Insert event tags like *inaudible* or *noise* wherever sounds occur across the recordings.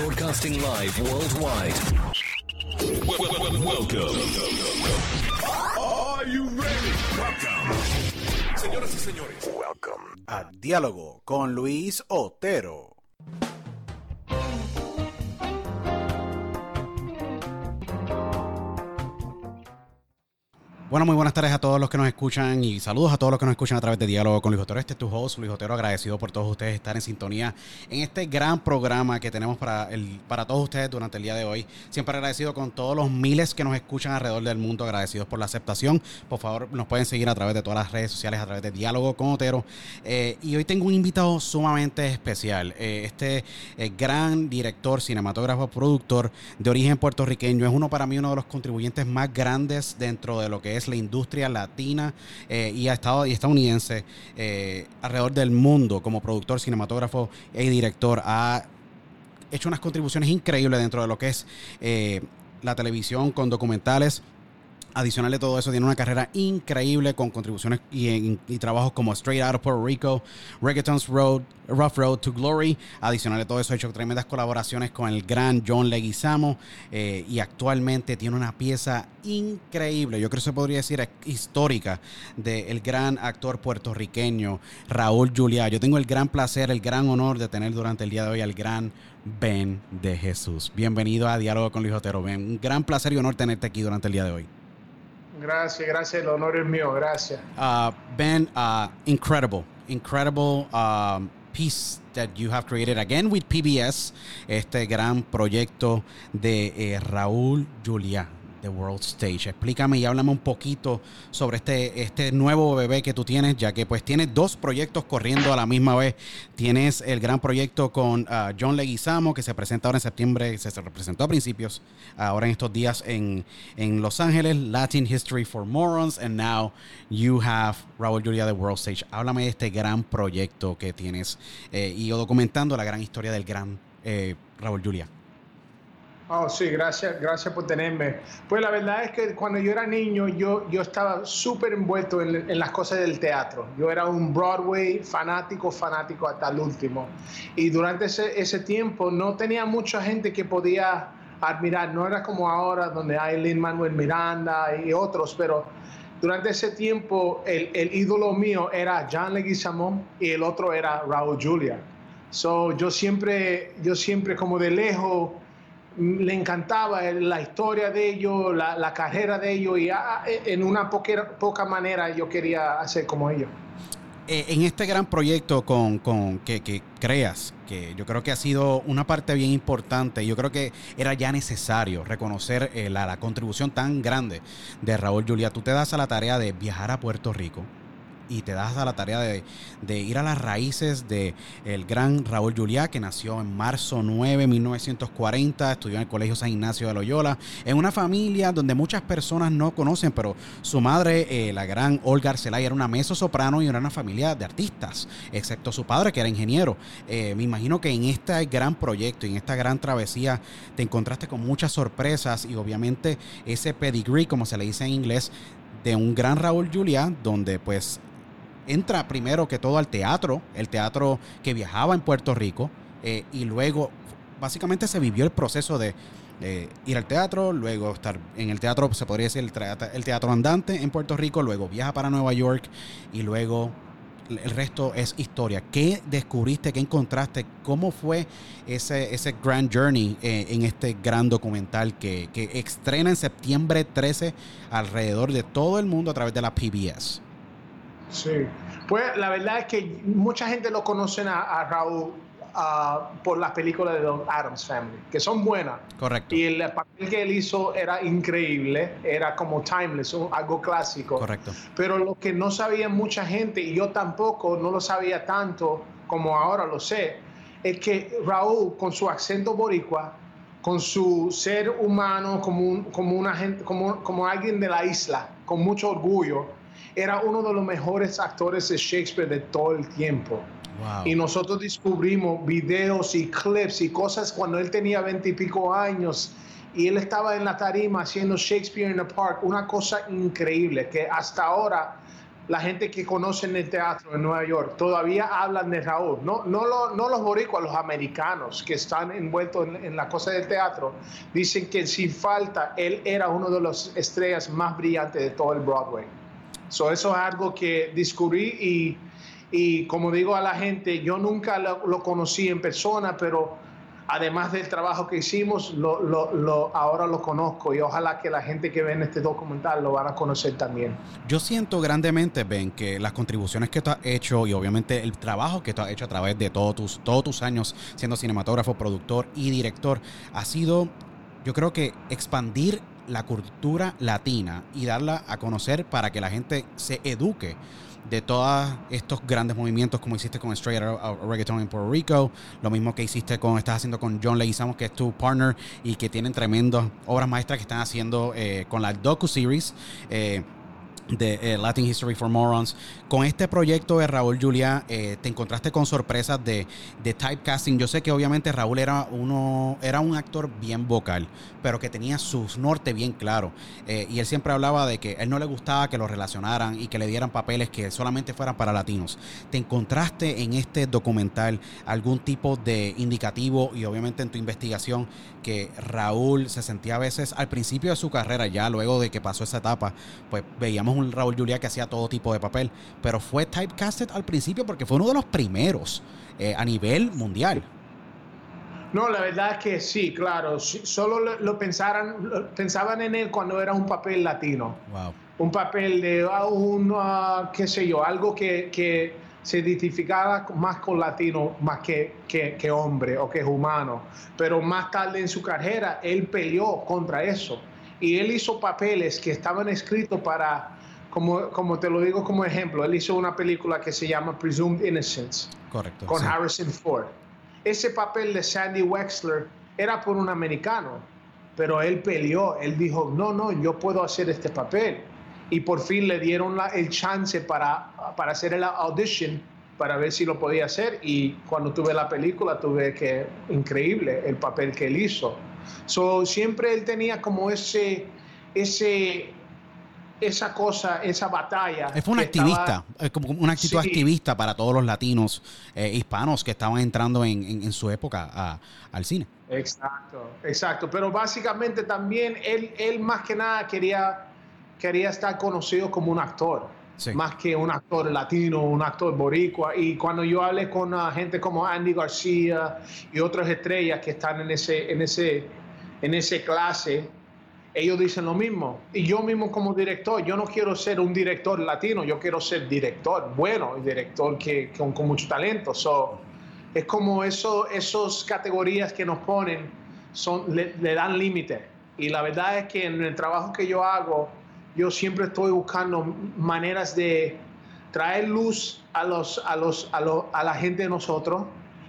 Broadcasting live worldwide. Welcome. Are you ready? Welcome. Señoras y señores, welcome. A Diálogo con Luis Otero. Bueno, muy buenas tardes a todos los que nos escuchan y saludos a todos los que nos escuchan a través de Diálogo con Luis Otero. Este es tu host, Luis Otero, agradecido por todos ustedes estar en sintonía en este gran programa que tenemos para, el, para todos ustedes durante el día de hoy. Siempre agradecido con todos los miles que nos escuchan alrededor del mundo, agradecidos por la aceptación. Por favor, nos pueden seguir a través de todas las redes sociales, a través de Diálogo con Otero. Eh, y hoy tengo un invitado sumamente especial. Eh, este eh, gran director, cinematógrafo, productor de origen puertorriqueño es uno para mí uno de los contribuyentes más grandes dentro de lo que es la industria latina eh, y estadounidense eh, alrededor del mundo como productor, cinematógrafo y director. Ha hecho unas contribuciones increíbles dentro de lo que es eh, la televisión con documentales. Adicional de todo eso, tiene una carrera increíble con contribuciones y, trabajos como Straight Out of Puerto Rico, Reggaeton's Road, Rough Road to Glory. Adicional de todo eso, ha hecho tremendas colaboraciones con el gran John Leguizamo eh, y actualmente tiene una pieza increíble, yo creo que se podría decir histórica, del gran actor puertorriqueño Raúl Juliá. Yo tengo el gran placer, el gran honor de tener durante el día de hoy al gran Ben de Jesús. Bienvenido a Diálogo con Luis Otero. Ben, un gran placer y honor tenerte aquí durante el día de hoy. Gracias, gracias. El honor es mío. Gracias. Uh, ben, uh, incredible, incredible um, piece that you have created again with PBS. Este gran proyecto de eh, Raúl Juliá. The World Stage. Explícame y háblame un poquito sobre este, este nuevo bebé que tú tienes, ya que pues tienes dos proyectos corriendo a la misma vez. Tienes el gran proyecto con uh, John Leguizamo, que se presenta ahora en septiembre, se, se representó a principios, ahora en estos días en, en Los Ángeles, Latin History for Morons, and now you have Raúl Julia The World Stage. Háblame de este gran proyecto que tienes eh, y documentando la gran historia del gran eh, Raúl Julia. Oh, sí, gracias, gracias por tenerme. Pues la verdad es que cuando yo era niño, yo, yo estaba súper envuelto en, en, las cosas del teatro. Yo era un Broadway fanático, fanático hasta el último. Y durante ese, ese tiempo no tenía mucha gente que podía admirar. No era como ahora, donde hay Lin Manuel Miranda y otros, pero durante ese tiempo el, el ídolo mío era John Leguizamo y el otro era Raúl Julia. So, yo siempre, yo siempre como de lejos le encantaba la historia de ellos, la, la carrera de ellos y a, en una poca, poca, manera yo quería hacer como ellos. Eh, en este gran proyecto con, con que, que, creas, que yo creo que ha sido una parte bien importante, yo creo que era ya necesario reconocer eh, la, la, contribución tan grande de Raúl Julia. Tú te das a la tarea de viajar a Puerto Rico, y te das a la tarea de, ir a las raíces de el gran Raúl Juliá, que nació en marzo 9 de 1940, estudió en el Colegio San Ignacio de Loyola, en una familia donde muchas personas no conocen, pero su madre, eh, la gran Olga Arcelay, era una mezzo soprano y era una familia de artistas, excepto su padre, que era ingeniero. Eh, me imagino que en este gran proyecto, en esta gran travesía, te encontraste con muchas sorpresas y obviamente ese pedigree, como se le dice en inglés, de un gran Raúl Juliá, donde pues entra primero que todo al teatro, el teatro que viajaba en Puerto Rico, eh, y luego básicamente se vivió el proceso de ir al teatro, luego estar en el teatro, se podría decir el teatro, el teatro andante en Puerto Rico, luego viaja para Nueva York y luego el resto es historia. ¿Qué descubriste, qué encontraste? ¿Cómo fue ese, ese grand journey eh, en este gran documental que, que estrena en septiembre 13 alrededor de todo el mundo a través de la PBS? Sí, pues la verdad es que mucha gente lo conoce a, a Raúl uh, por las películas de Don Adams Family, que son buenas. Correcto. Y el papel que él hizo era increíble, era como timeless, algo clásico. Correcto. Pero lo que no sabía mucha gente, y yo tampoco no lo sabía tanto como ahora lo sé, es que Raúl, con su acento boricua, con su ser humano como, un, como, una gente, como, como alguien de la isla, con mucho orgullo, era uno de los mejores actores de Shakespeare de todo el tiempo. Wow. Y nosotros descubrimos videos y clips y cosas cuando él tenía veintipico años y él estaba en la tarima haciendo Shakespeare in the Park, una cosa increíble que hasta ahora la gente que conoce en el teatro en Nueva York todavía hablan de Raúl. No, no, no los boricuas, los americanos que están envueltos en, la cosa del teatro, dicen que sin falta él era uno de las estrellas más brillantes de todo el Broadway. So, eso es algo que descubrí y, y como digo a la gente, yo nunca lo conocí en persona, pero además del trabajo que hicimos, lo, ahora lo conozco y ojalá que la gente que ve en este documental lo van a conocer también. Yo siento grandemente, Ben, que las contribuciones que tú has hecho y obviamente el trabajo que tú has hecho a través de todos tus, todos tus años siendo cinematógrafo, productor y director, ha sido, yo creo que expandir la cultura latina y darla a conocer para que la gente se eduque de todos estos grandes movimientos como hiciste con Straight Reggaeton en Puerto Rico, lo mismo que hiciste con, estás haciendo con John Leguizamo, que es tu partner y que tienen tremendas obras maestras que están haciendo eh, con la docu-series. Eh, de eh, Latin History for Morons. Con este proyecto de Raúl Julia, te encontraste con sorpresas de, de, typecasting. Yo sé que obviamente Raúl era uno, era un actor bien vocal, pero que tenía su norte bien claro. Eh, y él siempre hablaba de que él no le gustaba que lo relacionaran y que le dieran papeles que solamente fueran para latinos. ¿Te encontraste en este documental algún tipo de indicativo y obviamente en tu investigación que Raúl se sentía a veces al principio de su carrera, ya luego de que pasó esa etapa, pues veíamos un Raúl Julia que hacía todo tipo de papel, pero fue typecasted al principio porque fue uno de los primeros eh, a nivel mundial. No, la verdad es que sí, claro. Solo lo, pensaran, pensaban en él cuando era un papel latino. Un papel de ah, un, ah, qué sé yo, algo que, se identificaba más con latino más que, que, hombre o que humano. Pero más tarde en su carrera, él peleó contra eso. Y él hizo papeles que estaban escritos para, como, como te lo digo como ejemplo, él hizo una película que se llama Presumed Innocence. Correcto. Con Harrison Ford ese papel de Sandy Wexler era por un americano, pero él peleó, él dijo, no, no, yo puedo hacer este papel. Y por fin le dieron la, el chance para, para hacer el audition para ver si lo podía hacer. Y cuando tuve la película, tuve que, increíble el papel que él hizo. So, siempre él tenía como ese, ese, esa cosa, esa batalla. Fue un activista, como una actitud activista para todos los latinos eh, hispanos que estaban entrando en, su época al cine. Exacto, exacto. Pero básicamente también él, él más que nada quería, quería estar conocido como un actor. Más que un actor latino, un actor boricua. Y cuando yo hablé con uh, gente como Andy García y otras estrellas que están en ese, en ese, en ese clase, ellos dicen lo mismo. Y yo mismo como director, yo no quiero ser un director latino, yo quiero ser director bueno, director que, con, mucho talento. So, es como eso, esos categorías que nos ponen son, le, dan límite. Y la verdad es que en el trabajo que yo hago, yo siempre estoy buscando maneras de traer luz a, los, a, los, a, a la gente de nosotros,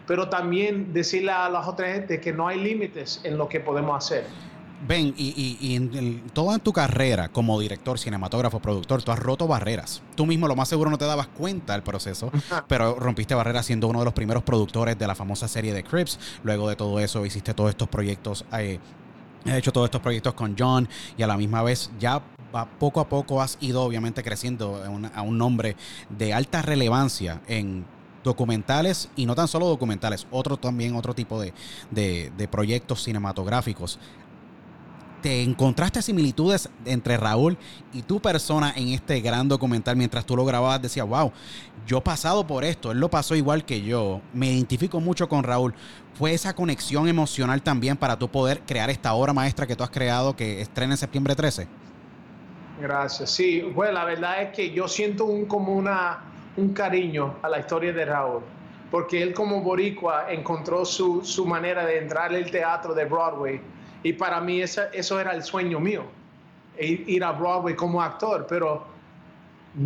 pero también decirle a las otras gente que no hay límites en lo que podemos hacer. Ben, y, en toda tu carrera como director, cinematógrafo, productor, tú has roto barreras. Tú mismo lo más seguro no te dabas cuenta del proceso, pero rompiste barreras siendo uno de los primeros productores de la famosa serie de Crips. Luego de todo eso hiciste todos estos proyectos, eh, he hecho todos estos proyectos con John y a la misma vez ya poco a poco has ido obviamente creciendo a un nombre de alta relevancia en documentales y no tan solo documentales, otro también otro tipo de, de proyectos cinematográficos te encontraste similitudes entre Raúl y tu persona en este gran documental mientras tú lo grababas, decías, wow, yo he pasado por esto, él lo pasó igual que yo, me identifico mucho con Raúl. ¿Fue esa conexión emocional también para tú poder crear esta obra maestra que tú has creado que estrena en septiembre 13? Gracias, sí, bueno, la verdad es que yo siento un, como una, un cariño a la historia de Raúl porque él como boricua encontró su, su manera de entrar al teatro de Broadway y para mí eso era el sueño mío, ir a Broadway como actor, pero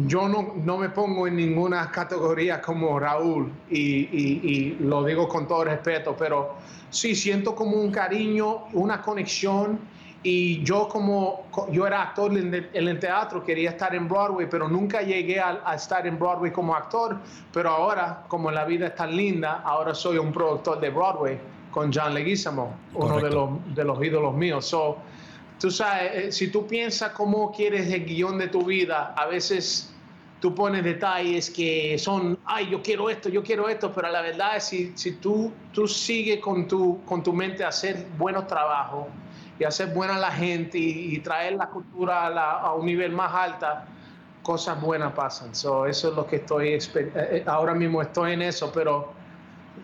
yo no, no me pongo en ninguna categoría como Raúl y, lo digo con todo respeto, pero sí siento como un cariño, una conexión y yo como yo era actor en el, teatro, quería estar en Broadway, pero nunca llegué a, a, estar en Broadway como actor, pero ahora como la vida es tan linda, ahora soy un productor de Broadway con John Leguizamo, uno de los, de los ídolos míos. So, tú sabes, eh, si tú piensas cómo quieres el guion de tu vida, a veces tú pones detalles que son, ay, yo quiero esto, yo quiero esto, pero la verdad es si, si tú, tú sigues con tu, con tu mente a hacer buenos trabajos y hacer buena a la gente y, traer la cultura a, un nivel más alta, cosas buenas pasan. So, eso es lo que estoy, eh, eh, ahora mismo estoy en eso, pero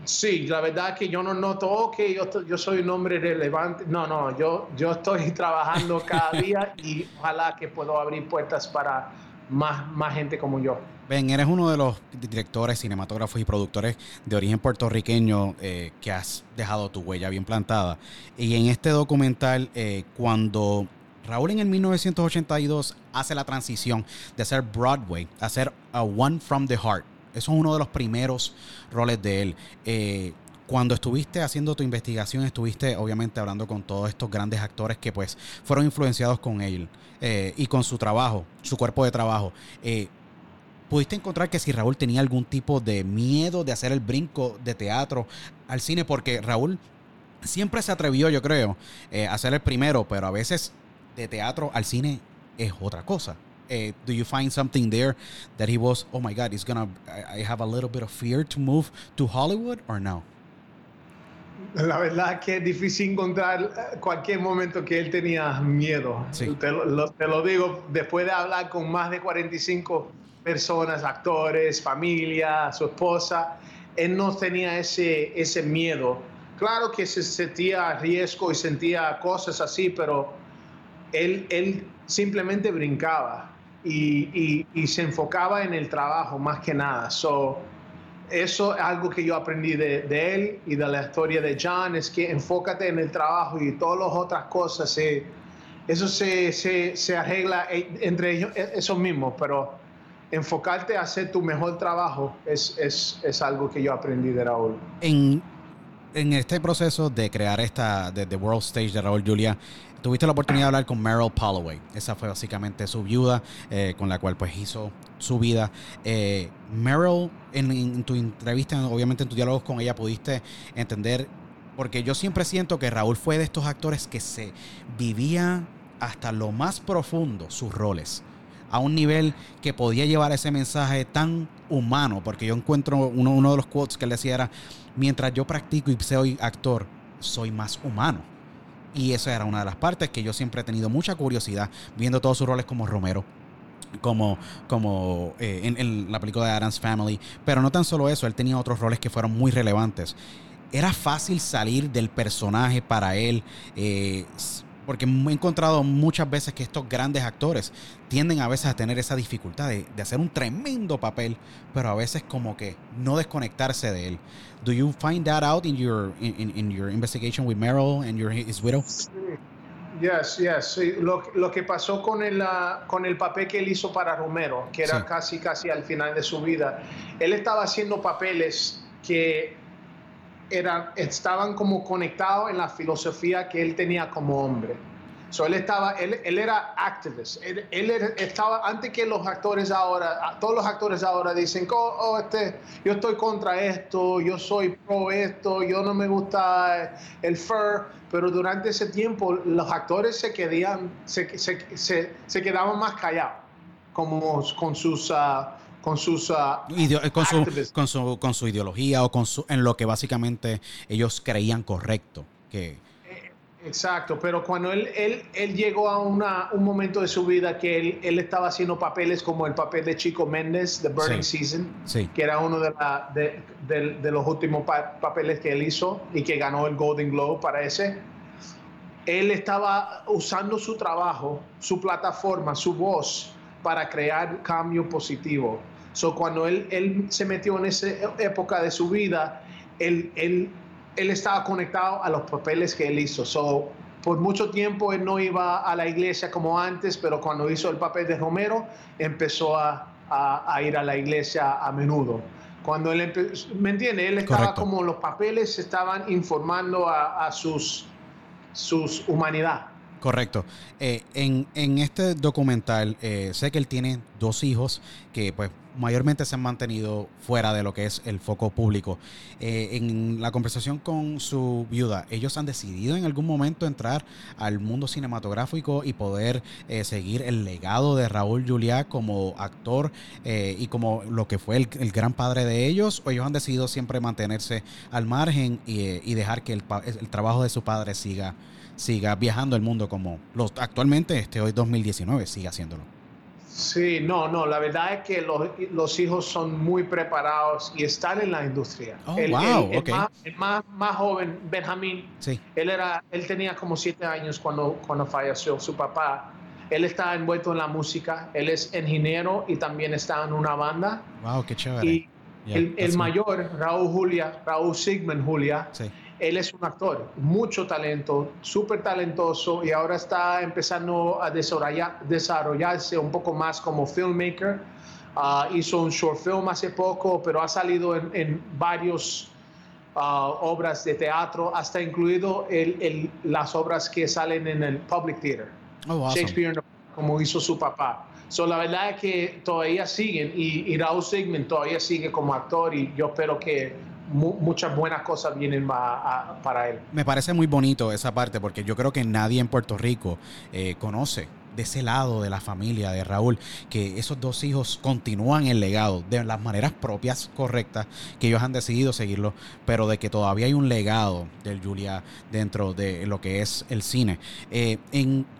sí, la verdad es que yo no noto, que yo, soy un hombre relevante. No, no, yo, estoy *laughs* trabajando cada día y ojalá que puedo abrir puertas para más, gente como yo. Ben, eres uno de los directores, cinematógrafos y productores de origen puertorriqueño eh, que has dejado tu huella bien plantada. Y en este documental, eh, cuando Raúl en el 1982 hace la transición de hacer Broadway a hacer a One from the Heart, eso es uno de los primeros roles de él. Eh, cuando estuviste haciendo tu investigación, estuviste obviamente hablando con todos estos grandes actores que pues fueron influenciados con él eh, y con su trabajo, su cuerpo de trabajo. Eh, ¿Pudiste encontrar que si Raúl tenía algún tipo de miedo de hacer el brinco de teatro al cine? Porque Raúl siempre se atrevió, yo creo, a ser el primero, pero a veces de teatro al cine es otra cosa. Do you find something there that he was, oh my God, he's gonna, I have a little bit of fear to move to Hollywood or no? La verdad que es difícil encontrar eh, cualquier momento que él tenía miedo. Te, lo, digo, después de hablar con más de 45 personas, actores, familia, su esposa, él no tenía ese, ese miedo. Claro que se sentía riesgo y sentía cosas así, pero él, él simplemente brincaba y, y, se enfocaba en el trabajo más que nada. So, eso es algo que yo aprendí de, él y de la historia de John, es que enfócate en el trabajo y todas las otras cosas, eso se, se, arregla e, entre ellos, e, esos mismos, pero enfocarte a hacer tu mejor trabajo es, es, algo que yo aprendí de Raúl. En, en este proceso de crear esta, de The World Stage de Raúl Julia, tuviste la oportunidad de hablar con Meryl Holloway. Esa fue básicamente su viuda, eh, con la cual pues hizo su vida. Eh, Meryl, en, tu entrevista, obviamente en tus diálogos con ella, pudiste entender, porque yo siempre siento que Raúl fue de estos actores que se vivía hasta lo más profundo sus roles a un nivel que podía llevar ese mensaje tan humano, porque yo encuentro uno, uno de los quotes que él decía era, mientras yo practico y soy actor, soy más humano. Y esa era una de las partes que yo siempre he tenido mucha curiosidad viendo todos sus roles como Romero. Como, como eh, en, la película de Adam's Family. Pero no tan solo eso, él tenía otros roles que fueron muy relevantes. Era fácil salir del personaje para él. Eh, porque he encontrado muchas veces que estos grandes actores tienden a veces a tener esa dificultad de, hacer un tremendo papel, pero a veces como que no desconectarse de él. Do you find that out in your in, in your investigation with Meryl and your his widow? Yes, yes. Lo, lo, que pasó con el, uh, con el papel que él hizo para Romero, que era casi, casi al final de su vida, él estaba haciendo papeles que eran, estaban como conectados en la filosofía que él tenía como hombre. So, él estaba, él, él era activist. Él, él, estaba, antes que los actores ahora, todos los actores ahora dicen, oh, oh, este, yo estoy contra esto, yo soy pro esto, yo no me gusta el fur, pero durante ese tiempo los actores se, quedían, se, se, se, se quedaban más callados, como con sus... Uh, con sus uh, con, su, con, su, con, su, ideología o con su, en lo que básicamente ellos creían correcto. Que... Eh, exacto, pero cuando él, él, él llegó a una, un momento de su vida que él, él, estaba haciendo papeles como el papel de Chico Méndez, The Burning Season, que era uno de, la, de, de, los últimos papeles que él hizo y que ganó el Golden Globe para ese. Él estaba usando su trabajo, su plataforma, su voz para crear cambio positivo. So, cuando él, él se metió en esa época de su vida, él, él, él estaba conectado a los papeles que él hizo. So, por mucho tiempo él no iba a la iglesia como antes, pero cuando hizo el papel de Romero, empezó a, a, ir a la iglesia a menudo. Cuando él ¿me entiende? Él estaba como los papeles estaban informando a, a sus, sus humanidad. Correcto. Eh, en, en, este documental, eh, sé que él tiene dos hijos que pues mayormente se han mantenido fuera de lo que es el foco público. Eh, en la conversación con su viuda, ellos han decidido en algún momento entrar al mundo cinematográfico y poder eh, seguir el legado de Raúl Juliá como actor eh, y como lo que fue el, gran padre de ellos, o ellos han decidido siempre mantenerse al margen y, dejar que el, el, trabajo de su padre siga, siga viajando el mundo como los, actualmente, este hoy 2019, sigue haciéndolo. Sí, no, no, la verdad es que los, hijos son muy preparados y están en la industria. Oh, el, wow, el, más, más, joven, Benjamín, sí. él, era, él tenía como siete años cuando, cuando falleció su papá. Él está envuelto en la música, él es ingeniero y también está en una banda. Wow, qué chévere. Y el, mayor, Raúl Julia, Raúl Sigmund Julia, sí él es un actor, mucho talento, súper talentoso y ahora está empezando a desarrollarse un poco más como filmmaker. Ah, hizo un short film hace poco, pero ha salido en, en varios ah, obras de teatro, hasta incluido el, las obras que salen en el Public Theater. Oh, Shakespeare, como hizo su papá. So, la verdad es que todavía siguen y, y Raúl Sigmund todavía sigue como actor y yo espero que muchas buenas cosas vienen para él. Me parece muy bonito esa parte porque yo creo que nadie en Puerto Rico eh, conoce de ese lado de la familia de Raúl, que esos dos hijos continúan el legado de las maneras propias, correctas, que ellos han decidido seguirlo, pero de que todavía hay un legado del Julia dentro de lo que es el cine. Eh,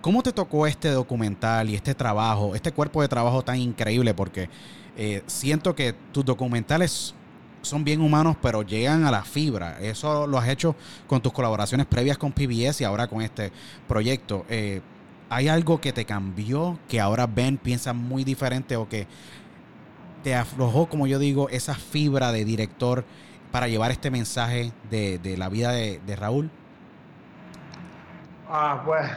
¿Cómo te tocó este documental y este trabajo, este cuerpo de trabajo tan increíble? Porque eh, siento que tus documentales son bien humanos, pero llegan a la fibra. Eso lo has hecho con tus colaboraciones previas con PBS y ahora con este proyecto. Eh, ¿Hay algo que te cambió, que ahora Ben piensa muy diferente o que te aflojó, como yo digo, esa fibra de director para llevar este mensaje de, la vida de, Raúl? Ah, pues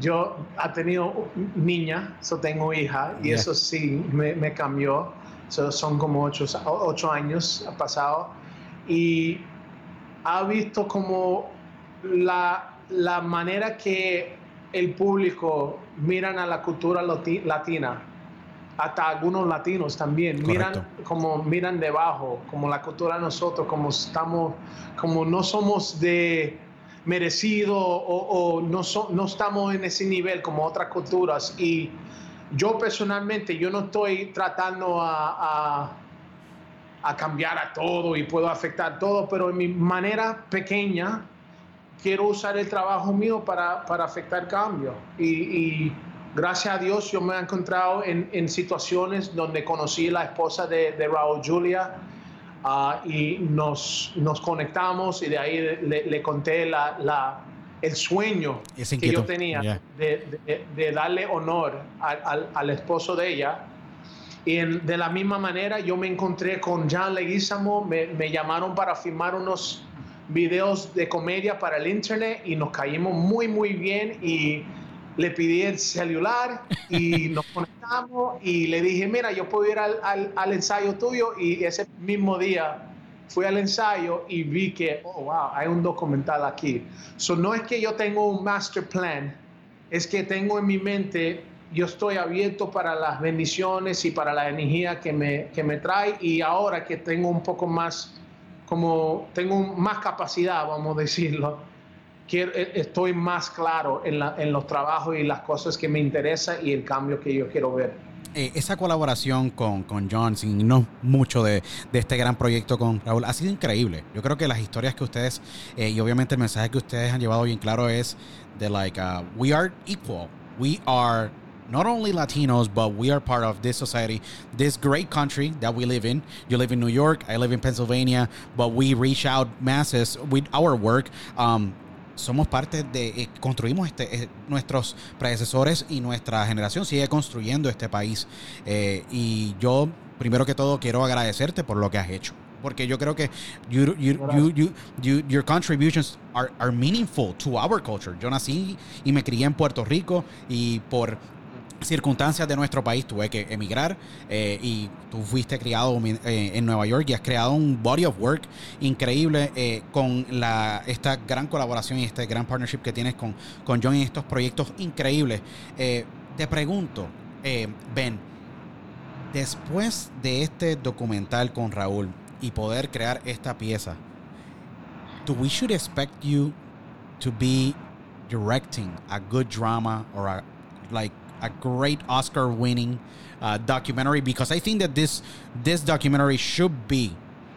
yo ha tenido niña, yo tengo hija y eso sí me, me cambió son como ocho, ocho años ha pasado, y ha visto como la, la manera que el público miran a la cultura latina, hasta algunos latinos también, miran como miran debajo, como la cultura de nosotros, como estamos, como no somos de merecido o, no, no estamos en ese nivel como otras culturas. Y yo personalmente, yo no estoy tratando a, a, cambiar a todo y puedo afectar todo, pero en mi manera pequeña quiero usar el trabajo mío para, para afectar cambio. Y, gracias a Dios yo me he encontrado en, en situaciones donde conocí a la esposa de, de Raúl Julia ah, y nos, nos conectamos y de ahí le, le conté la, la el sueño que yo tenía de, darle honor al, al, esposo de ella. Y de la misma manera yo me encontré con Jan Leguizamo, me, me, llamaron para filmar unos videos de comedia para el internet y nos caímos muy, muy bien. Y le pedí el celular y *laughs* nos conectamos y le dije, mira, yo puedo ir al, al, al ensayo tuyo y ese mismo día fui al ensayo y vi que, oh, wow, hay un documental aquí. So, no es que yo tengo un master plan, es que tengo en mi mente, yo estoy abierto para las bendiciones y para la energía que me, que me trae y ahora que tengo un poco más, como tengo más capacidad, vamos a decirlo, quiero, e, estoy más claro en, la, en los trabajos y las cosas que me interesan y el cambio que yo quiero ver. Eh, esa colaboración con, con John, sin no mucho de, este gran proyecto con Raúl, ha sido increíble. Yo creo que las historias que ustedes, eh, y obviamente el mensaje que ustedes han llevado bien claro es de like, uh, we are equal. We are not only Latinos, but we are part of this society, this great country that we live in. You live in New York, I live in Pennsylvania, but we reach out masses with our work. Um, somos parte de, eh, construimos este, eh, nuestros predecesores y nuestra generación sigue construyendo este país. Eh, y yo, primero que todo, quiero agradecerte por lo que has hecho. Porque yo creo que you, you, your contributions are, are meaningful to our culture. Yo nací y me crié en Puerto Rico y por circunstancias de nuestro país tuve que emigrar eh, y tú fuiste criado eh, en Nueva York y has creado un body of work increíble eh, con la, esta gran colaboración y este gran partnership que tienes con, con John en estos proyectos increíbles. te pregunto, Ben, Después de este documental con Raúl y poder crear esta pieza, do we should expect you to be directing a good drama or a like a great Oscar winning uh, documentary because I think that this this documentary should be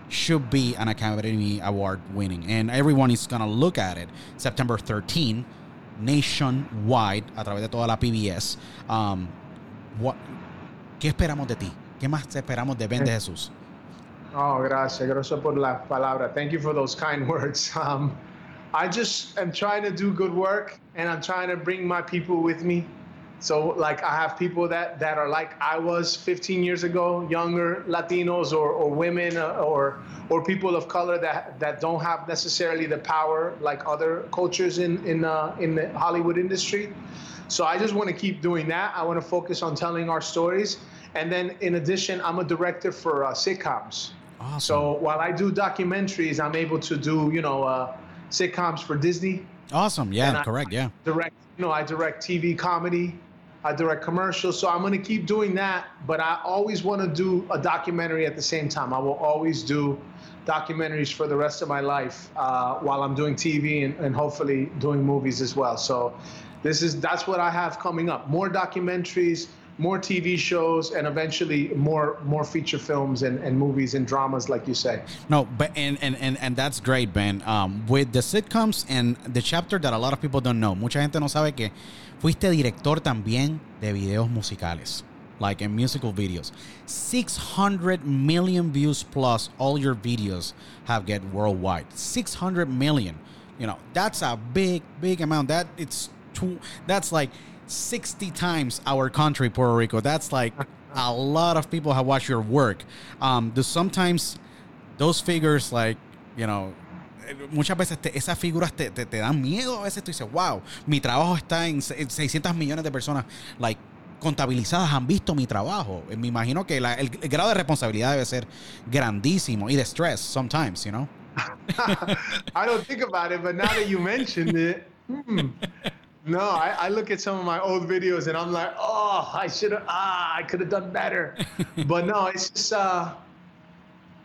should be an Academy Award winning and everyone is gonna look at it September 13 nationwide a través de toda la PBS. Um, what, ¿Qué esperamos de ti? ¿Qué más esperamos de Ben de Jesús? Oh, gracias. Gracias por la palabra. Thank you for those kind *laughs* words. Um, I just am trying to do good work and I'm trying to bring my people with me. So like I have people that, that are like I was 15 years ago, younger Latinos or, or women uh, or or people of color that, that don't have necessarily the power like other cultures in in uh, in the Hollywood industry. So I just want to keep doing that. I want to focus on telling our stories. And then in addition, I'm a director for uh, sitcoms. Awesome. So while I do documentaries, I'm able to do you know uh, sitcoms for Disney. Awesome. Yeah, And I- correct. Yeah. Direct, you know, I direct TV comedy. I direct commercials. So I'm going to keep doing that. But I always want to do a documentary at the same time. I will always do documentaries for the rest of my life uh, while I'm doing TV and, and hopefully doing movies as well. So this is that's what I have coming up. More documentaries, more TV shows, and eventually more more feature films and, and movies and dramas, like you say. No, but and, and, and, and that's great, Ben. Um, with the sitcoms and the chapter that a lot of people don't know. Mucha gente no sabe que fuiste director también de videos musicales. Like in musical videos. 600 million views plus all your videos have get worldwide. 600 million. You know, that's a big, big amount. That it's two that's like 60 times our country, Puerto Rico. That's like *laughs* a lot of people have watched your work. Um, do sometimes those figures like you know muchas veces te- esas figuras te, te, te dan miedo a veces tú dices wow mi trabajo está en se- en 600 millones de personas like contabilizadas han visto mi trabajo Eh, me imagino que la- el, el grado de responsabilidad debe ser grandísimo y de stress sometimes you know *laughs* I don't think about it, but now that you mentioned it, hmm. no, I, I look at some of my old videos and I'm like, oh, I should have, ah, I could have done better. *laughs* but no, it's just, uh,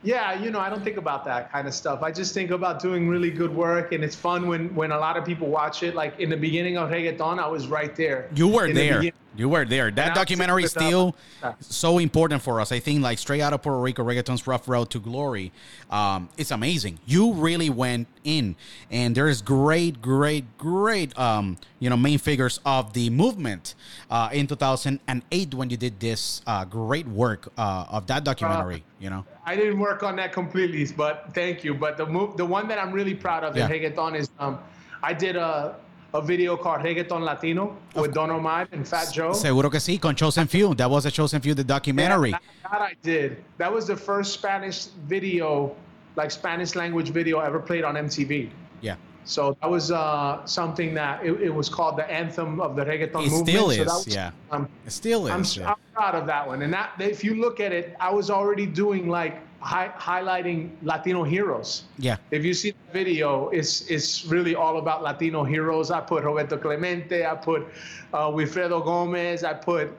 yeah, you know, I don't think about that kind of stuff. I just think about doing really good work, and it's fun when when a lot of people watch it. Like in the beginning of Reggaeton, I was right there. You were In there. begin- You were there. That And documentary is uh, still yeah. so important for us. I think like straight out of Puerto Rico, reggaeton's rough road to glory. Um, it's amazing. You really went in, and there's great, great, great, um, you know, main figures of the movement uh, in 2008 when you did this uh, great work uh, of that documentary. you know, I didn't work on that completely, but thank you. But the move, the one that I'm really proud of Yeah. in reggaeton is um, I did a a video called Reggaeton Latino with Don Omar and Fat Joe. seguro que sí. Con Chosen Few, that was a Chosen Few the documentary. Yeah, that, that I did. That was the first Spanish video, like Spanish language video ever played on MTV. Yeah. So that was uh, something that it, it was called the anthem of the reggaeton It movement. still So that is, was- yeah. um, It still is. I'm, yeah. I'm proud of that one. And that if you look at it, I was already doing like hi- highlighting Latino heroes. yeah. If you see the video, it's it's really all about Latino heroes. I put Roberto Clemente, I put uh, Wilfredo Gomez, I put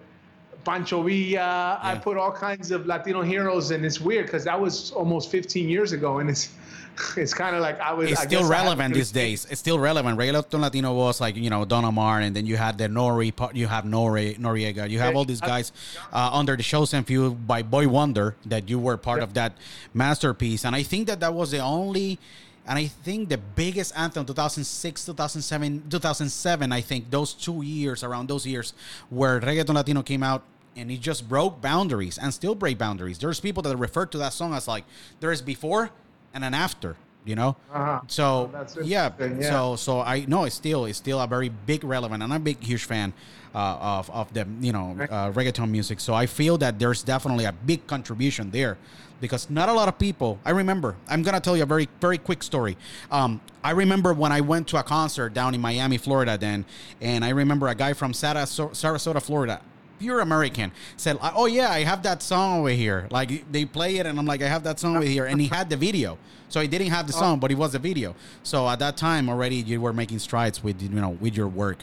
Pancho Villa, I put all kinds of Latino heroes, and it's weird because that was almost 15 years ago, and it's *laughs* it's kind of like I was. it's I still guess I haven't relevant these days. It's still relevant. Reggaeton Latino was like you know Don Omar, and then you had the Nori, you have Nori, Noriega, you have all these guys uh, under the Chosen Few by Boy Wonder that you were part of that masterpiece, and I think that that was the only. And I think the biggest anthem, 2006, 2007, 2007, I think those two years, around those years, where Reggaeton Latino came out and it just broke boundaries and still break boundaries. There's people that refer to that song as like there is before and an after, you know? Uh-huh. So That's yeah, yeah. so so I know it's still it's still a very big relevant, and I'm a big huge fan uh, of of the you know uh, reggaeton music. So I feel that there's definitely a big contribution there because not a lot of people. I remember. I'm gonna tell you a very very quick story. Um, I remember when I went to a concert down in Miami, Florida, then, and I remember a guy from Sarasota Florida pure American said, "Oh yeah, I have that song over here." Like they play it, and I'm like, "I have that song over here," and he had the video. So he didn't have the song, but it was the video. So at that time already, you were making strides with you know with your work.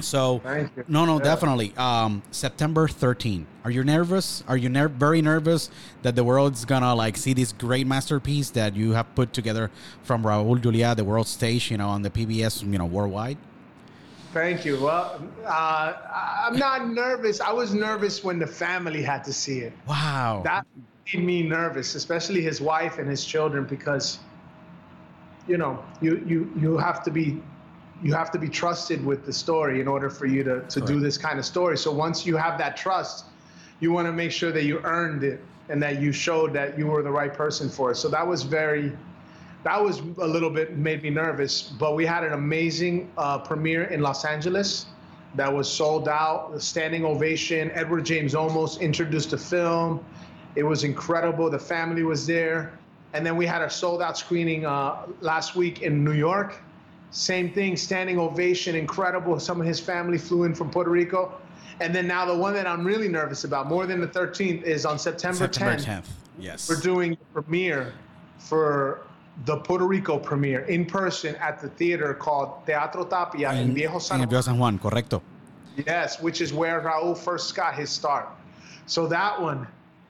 So no, no, Yeah. definitely. Um, September 13. Are you nervous? Are you ner- very nervous that the world's gonna like see this great masterpiece that you have put together from Raúl Julia, the world stage, you know, on the PBS, you know, worldwide? Thank you. Well, uh, I'm not nervous. I was nervous when the family had to see it. Wow. That made me nervous, especially his wife and his children, because you know you you you have to be you have to be trusted with the story in order for you to to do this kind of story. So once you have that trust, you want to make sure that you earned it and that you showed that you were the right person for it. So that was very that was a little bit made me nervous, but we had an amazing uh, premiere in Los Angeles that was sold out, standing ovation. Edward James almost introduced the film. It was incredible. The family was there. And then we had a sold out screening uh, last week in New York. Same thing, standing ovation, incredible. Some of his family flew in from Puerto Rico. And then now the one that I'm really nervous about, more than the 13th, is on September, September 10th. 10th. Yes. We're doing the premiere for the Puerto Rico premiere in person at the theater called Teatro Tapia in, En, Viejo San en Viejo San Juan, correcto. Yes, which is where Raul first got his start. So that one.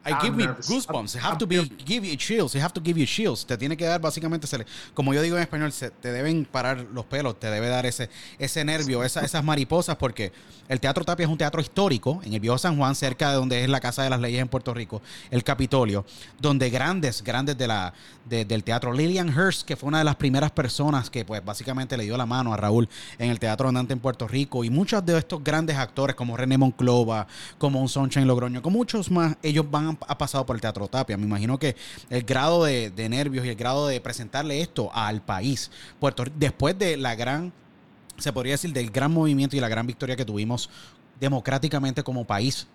I I'm give me nervous. goosebumps. It have I'm- to be give you chills. It have to give you chills. Te tiene que dar básicamente, se le- como yo digo en español, se, te deben parar los pelos. Te debe dar ese ese nervio, esa- esas mariposas, porque el Teatro Tapia es un teatro histórico en el viejo San Juan, cerca de donde es la Casa de las Leyes en Puerto Rico, el Capitolio, donde grandes, grandes de la de- del teatro, Lillian Hurst, que fue una de las primeras personas que pues básicamente le dio la mano a Raúl en el Teatro Andante en Puerto Rico, y muchos de estos grandes actores como René Monclova, como un Sunshine Logroño, con muchos más, ellos van a pasado por el Teatro Tapia. Me imagino que el grado de, de nervios y el grado de presentarle esto al país, Puerto después de la gran, se podría decir, del gran movimiento y la gran victoria que tuvimos democráticamente como país.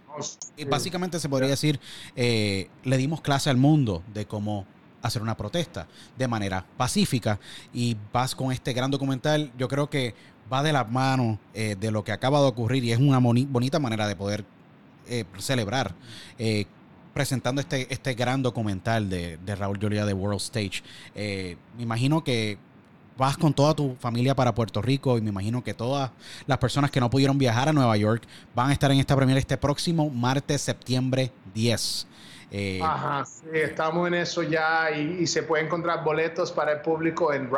Y básicamente se podría decir, eh, le dimos clase al mundo de cómo hacer una protesta de manera pacífica y vas con este gran documental, yo creo que va de la mano eh, de lo que acaba de ocurrir y es una boni- bonita manera de poder eh, celebrar eh, presentando este, este gran documental de, de Raúl Julia de World Stage. Eh, me imagino que vas con toda tu familia para Puerto Rico y me imagino que todas las personas que no pudieron viajar a Nueva York van a estar en esta premiere este próximo martes, septiembre 10. Eh, Ajá, estamos en eso ya y, se puede encontrar boletos para el público en.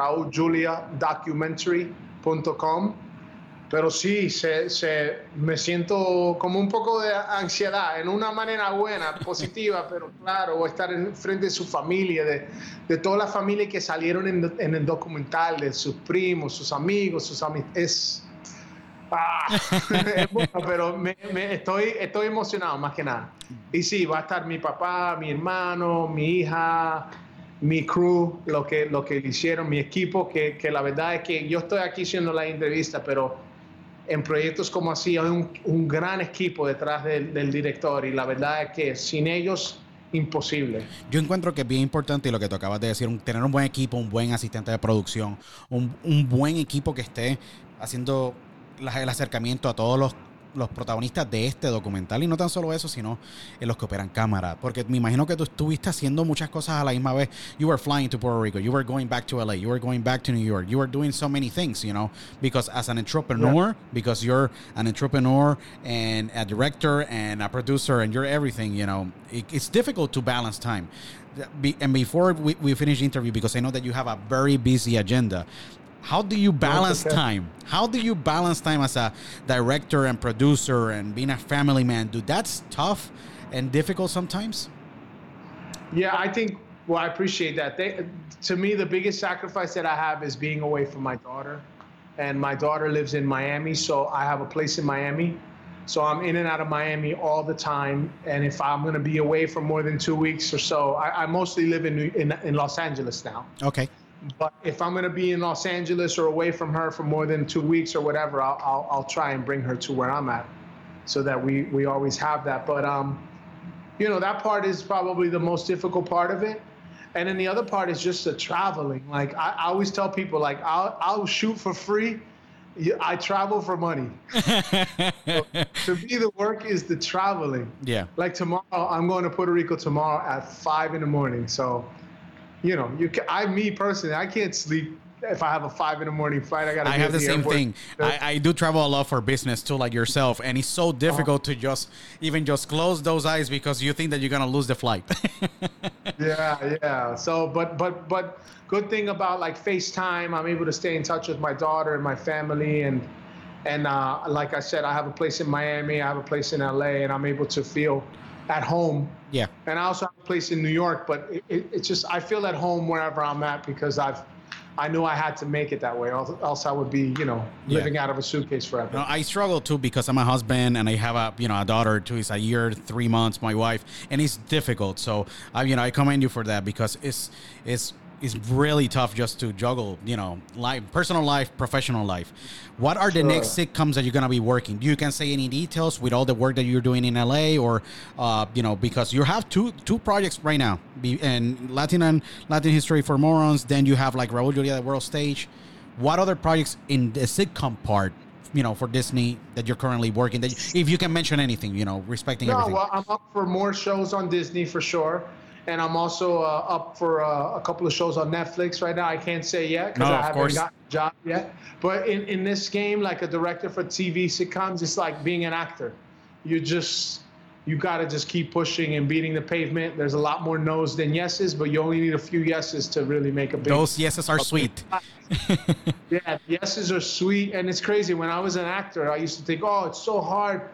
Pero sí, se, se- me siento como un poco de ansiedad, en una manera buena, *laughs* positiva, pero claro, voy a estar en frente de su familia, de, de toda la familia que salieron en, en el documental, de sus primos, sus amigos, sus amistades. Ah, *laughs* es bueno, pero me, me- estoy, estoy emocionado más que nada. Y sí, va a estar mi papá, mi hermano, mi hija, mi crew, lo que, lo que hicieron, mi equipo, que, que la verdad es que yo estoy aquí haciendo la entrevista, pero en proyectos como así hay un, un gran equipo detrás del, director y la verdad es que sin ellos, imposible. Yo encuentro que es bien importante lo que tú acabas de decir, tener un buen equipo, un buen asistente de producción, un, un buen equipo que esté haciendo el acercamiento a todos los, los protagonistas de este documental. Y no tan solo eso, sino en los que operan cámara. Porque me imagino que tú estuviste haciendo muchas cosas a la misma vez. You were flying to Puerto Rico, you were going back to LA, you were going back to New York, you were doing so many things, you know, because as an entrepreneur, because you're an entrepreneur and a director and a producer and you're everything, you know, it, it's difficult to balance time. Be, and before we, we finish the interview, because I know that you have a very busy agenda, how do you balance okay. time? How do you balance time as a director and producer and being a family man? Dude, that's tough and difficult sometimes. Yeah, I think. Well, I appreciate that. They, to me, the biggest sacrifice that I have is being away from my daughter, and my daughter lives in Miami, so I have a place in Miami. So I'm in and out of Miami all the time, and if I'm going to be away for more than two weeks or so, I, I mostly live in, in in Los Angeles now. Okay. But if I'm going to be in Los Angeles or away from her for more than two weeks or whatever, I'll, I'll, I'll try and bring her to where I'm at so that we, we always have that. But, um, you know, that part is probably the most difficult part of it. And then the other part is just the traveling. Like I, I always tell people, like I'll, I'll shoot for free. I travel for money. *laughs* to me, the work is the traveling. Yeah. Like tomorrow, I'm going to Puerto Rico tomorrow at five in the morning. So, you know, you can, I, me personally, I can't sleep if I have a five in the morning flight, I got. I have the, the same airport. thing. I, I do travel a lot for business too, like yourself, and it's so difficult uh-huh. to just even just close those eyes because you think that you're gonna lose the flight. *laughs* yeah, yeah. So, but but but good thing about like FaceTime, I'm able to stay in touch with my daughter and my family, and and uh, like I said, I have a place in Miami, I have a place in LA, and I'm able to feel at home. Yeah. And I also have a place in New York, but it, it, it's just I feel at home wherever I'm at because I've I knew I had to make it that way, else I would be, you know, living yeah. out of a suitcase forever. No, I struggle too because I'm a husband and I have a, you know, a daughter too. It's a year, three months, my wife, and it's difficult. So, I, you know, I commend you for that because it's, it's is really tough just to juggle, you know, life, personal life, professional life. What are the next sitcoms that you're gonna be working? Do you can say any details with all the work that you're doing in LA, or uh, you know, because you have two two projects right now, and Latin and Latin history for morons. Then you have like Raul Julia, at the world stage. What other projects in the sitcom part you know for Disney that you're currently working that if you can mention anything you know respecting no, everything. well I'm up for more shows on Disney for sure and I'm also uh, up for uh, a couple of shows on Netflix right now. I can't say yet because no, I haven't course. got a job yet. But in, in this game, like a director for TV sitcoms, it's like being an actor. You just you got to just keep pushing and beating the pavement. There's a lot more no's than yeses, but you only need a few yeses to really make a big. Those yeses are sweet. *laughs* yeah, yeses are sweet, and it's crazy. When I was an actor, I used to think, oh, it's so hard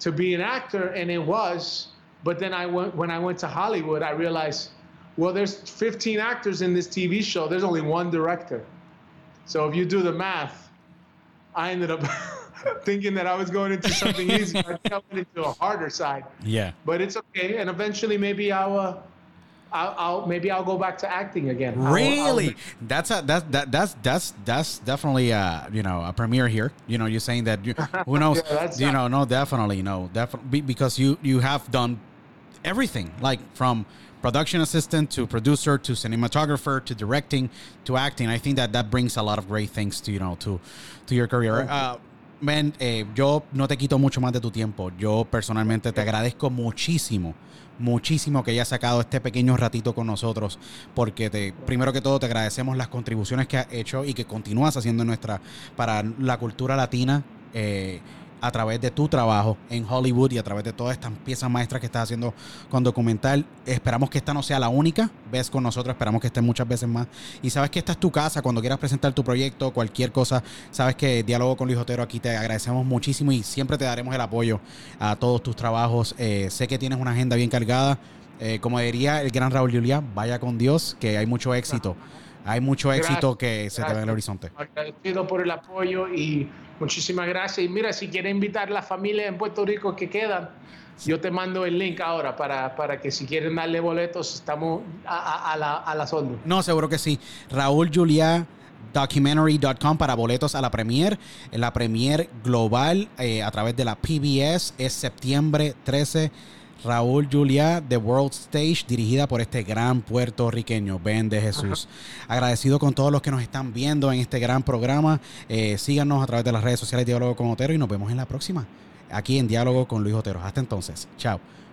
to be an actor, and it was but then I went when I went to Hollywood, I realized, well, there's 15 actors in this TV show. There's only one director. So if you do the math, I ended up *laughs* thinking that I was going into something *laughs* easy. I went into a harder side. Yeah. But it's okay, and eventually maybe I'll. Uh, I'll, I'll, maybe I'll go back to acting again. Really? I'll, that's a that's that that's that's that's definitely uh you know a premiere here. You know, you're saying that you, who *laughs* knows? yeah, you know, no, definitely no, definitely because you you have done everything, like from production assistant to producer to cinematographer to directing to acting. I think that that brings a lot of great things to you know to to your career. Uh, man, eh, yo no te quito mucho más de tu tiempo. Yo personalmente te agradezco muchísimo, muchísimo que hayas sacado este pequeño ratito con nosotros, porque te, primero que todo te agradecemos las contribuciones que has hecho y que continúas haciendo en nuestra para la cultura latina. Eh, a través de tu trabajo en Hollywood y a través de todas estas piezas maestras que estás haciendo con documental. Esperamos que esta no sea la única vez con nosotros, esperamos que estén muchas veces más. Y sabes que esta es tu casa, cuando quieras presentar tu proyecto, cualquier cosa, sabes que Diálogo con Luis Otero aquí te agradecemos muchísimo y siempre te daremos el apoyo a todos tus trabajos. Eh, sé que tienes una agenda bien cargada. Eh, como diría el gran Raúl Juliá, vaya con Dios, que hay mucho éxito. Hay mucho éxito que se te ve en el horizonte. Agradecido por el apoyo y Muchísimas gracias. Y mira, si quieres invitar a la familia en Puerto Rico que quedan, yo te mando el link ahora para, para que si quieren darle boletos, estamos a, a, la, a la sonda. No, seguro que sí. Raúl Juliá documentary.com para boletos a la premier. La premier global eh, a través de la PBS es septiembre 13 Raúl Julia, The World Stage, dirigida por este gran puertorriqueño, Ben de Jesús. Agradecido con todos los que nos están viendo en este gran programa. Eh, síganos a través de las redes sociales Diálogo con Otero y nos vemos en la próxima, aquí en Diálogo con Luis Otero. Hasta entonces, chao.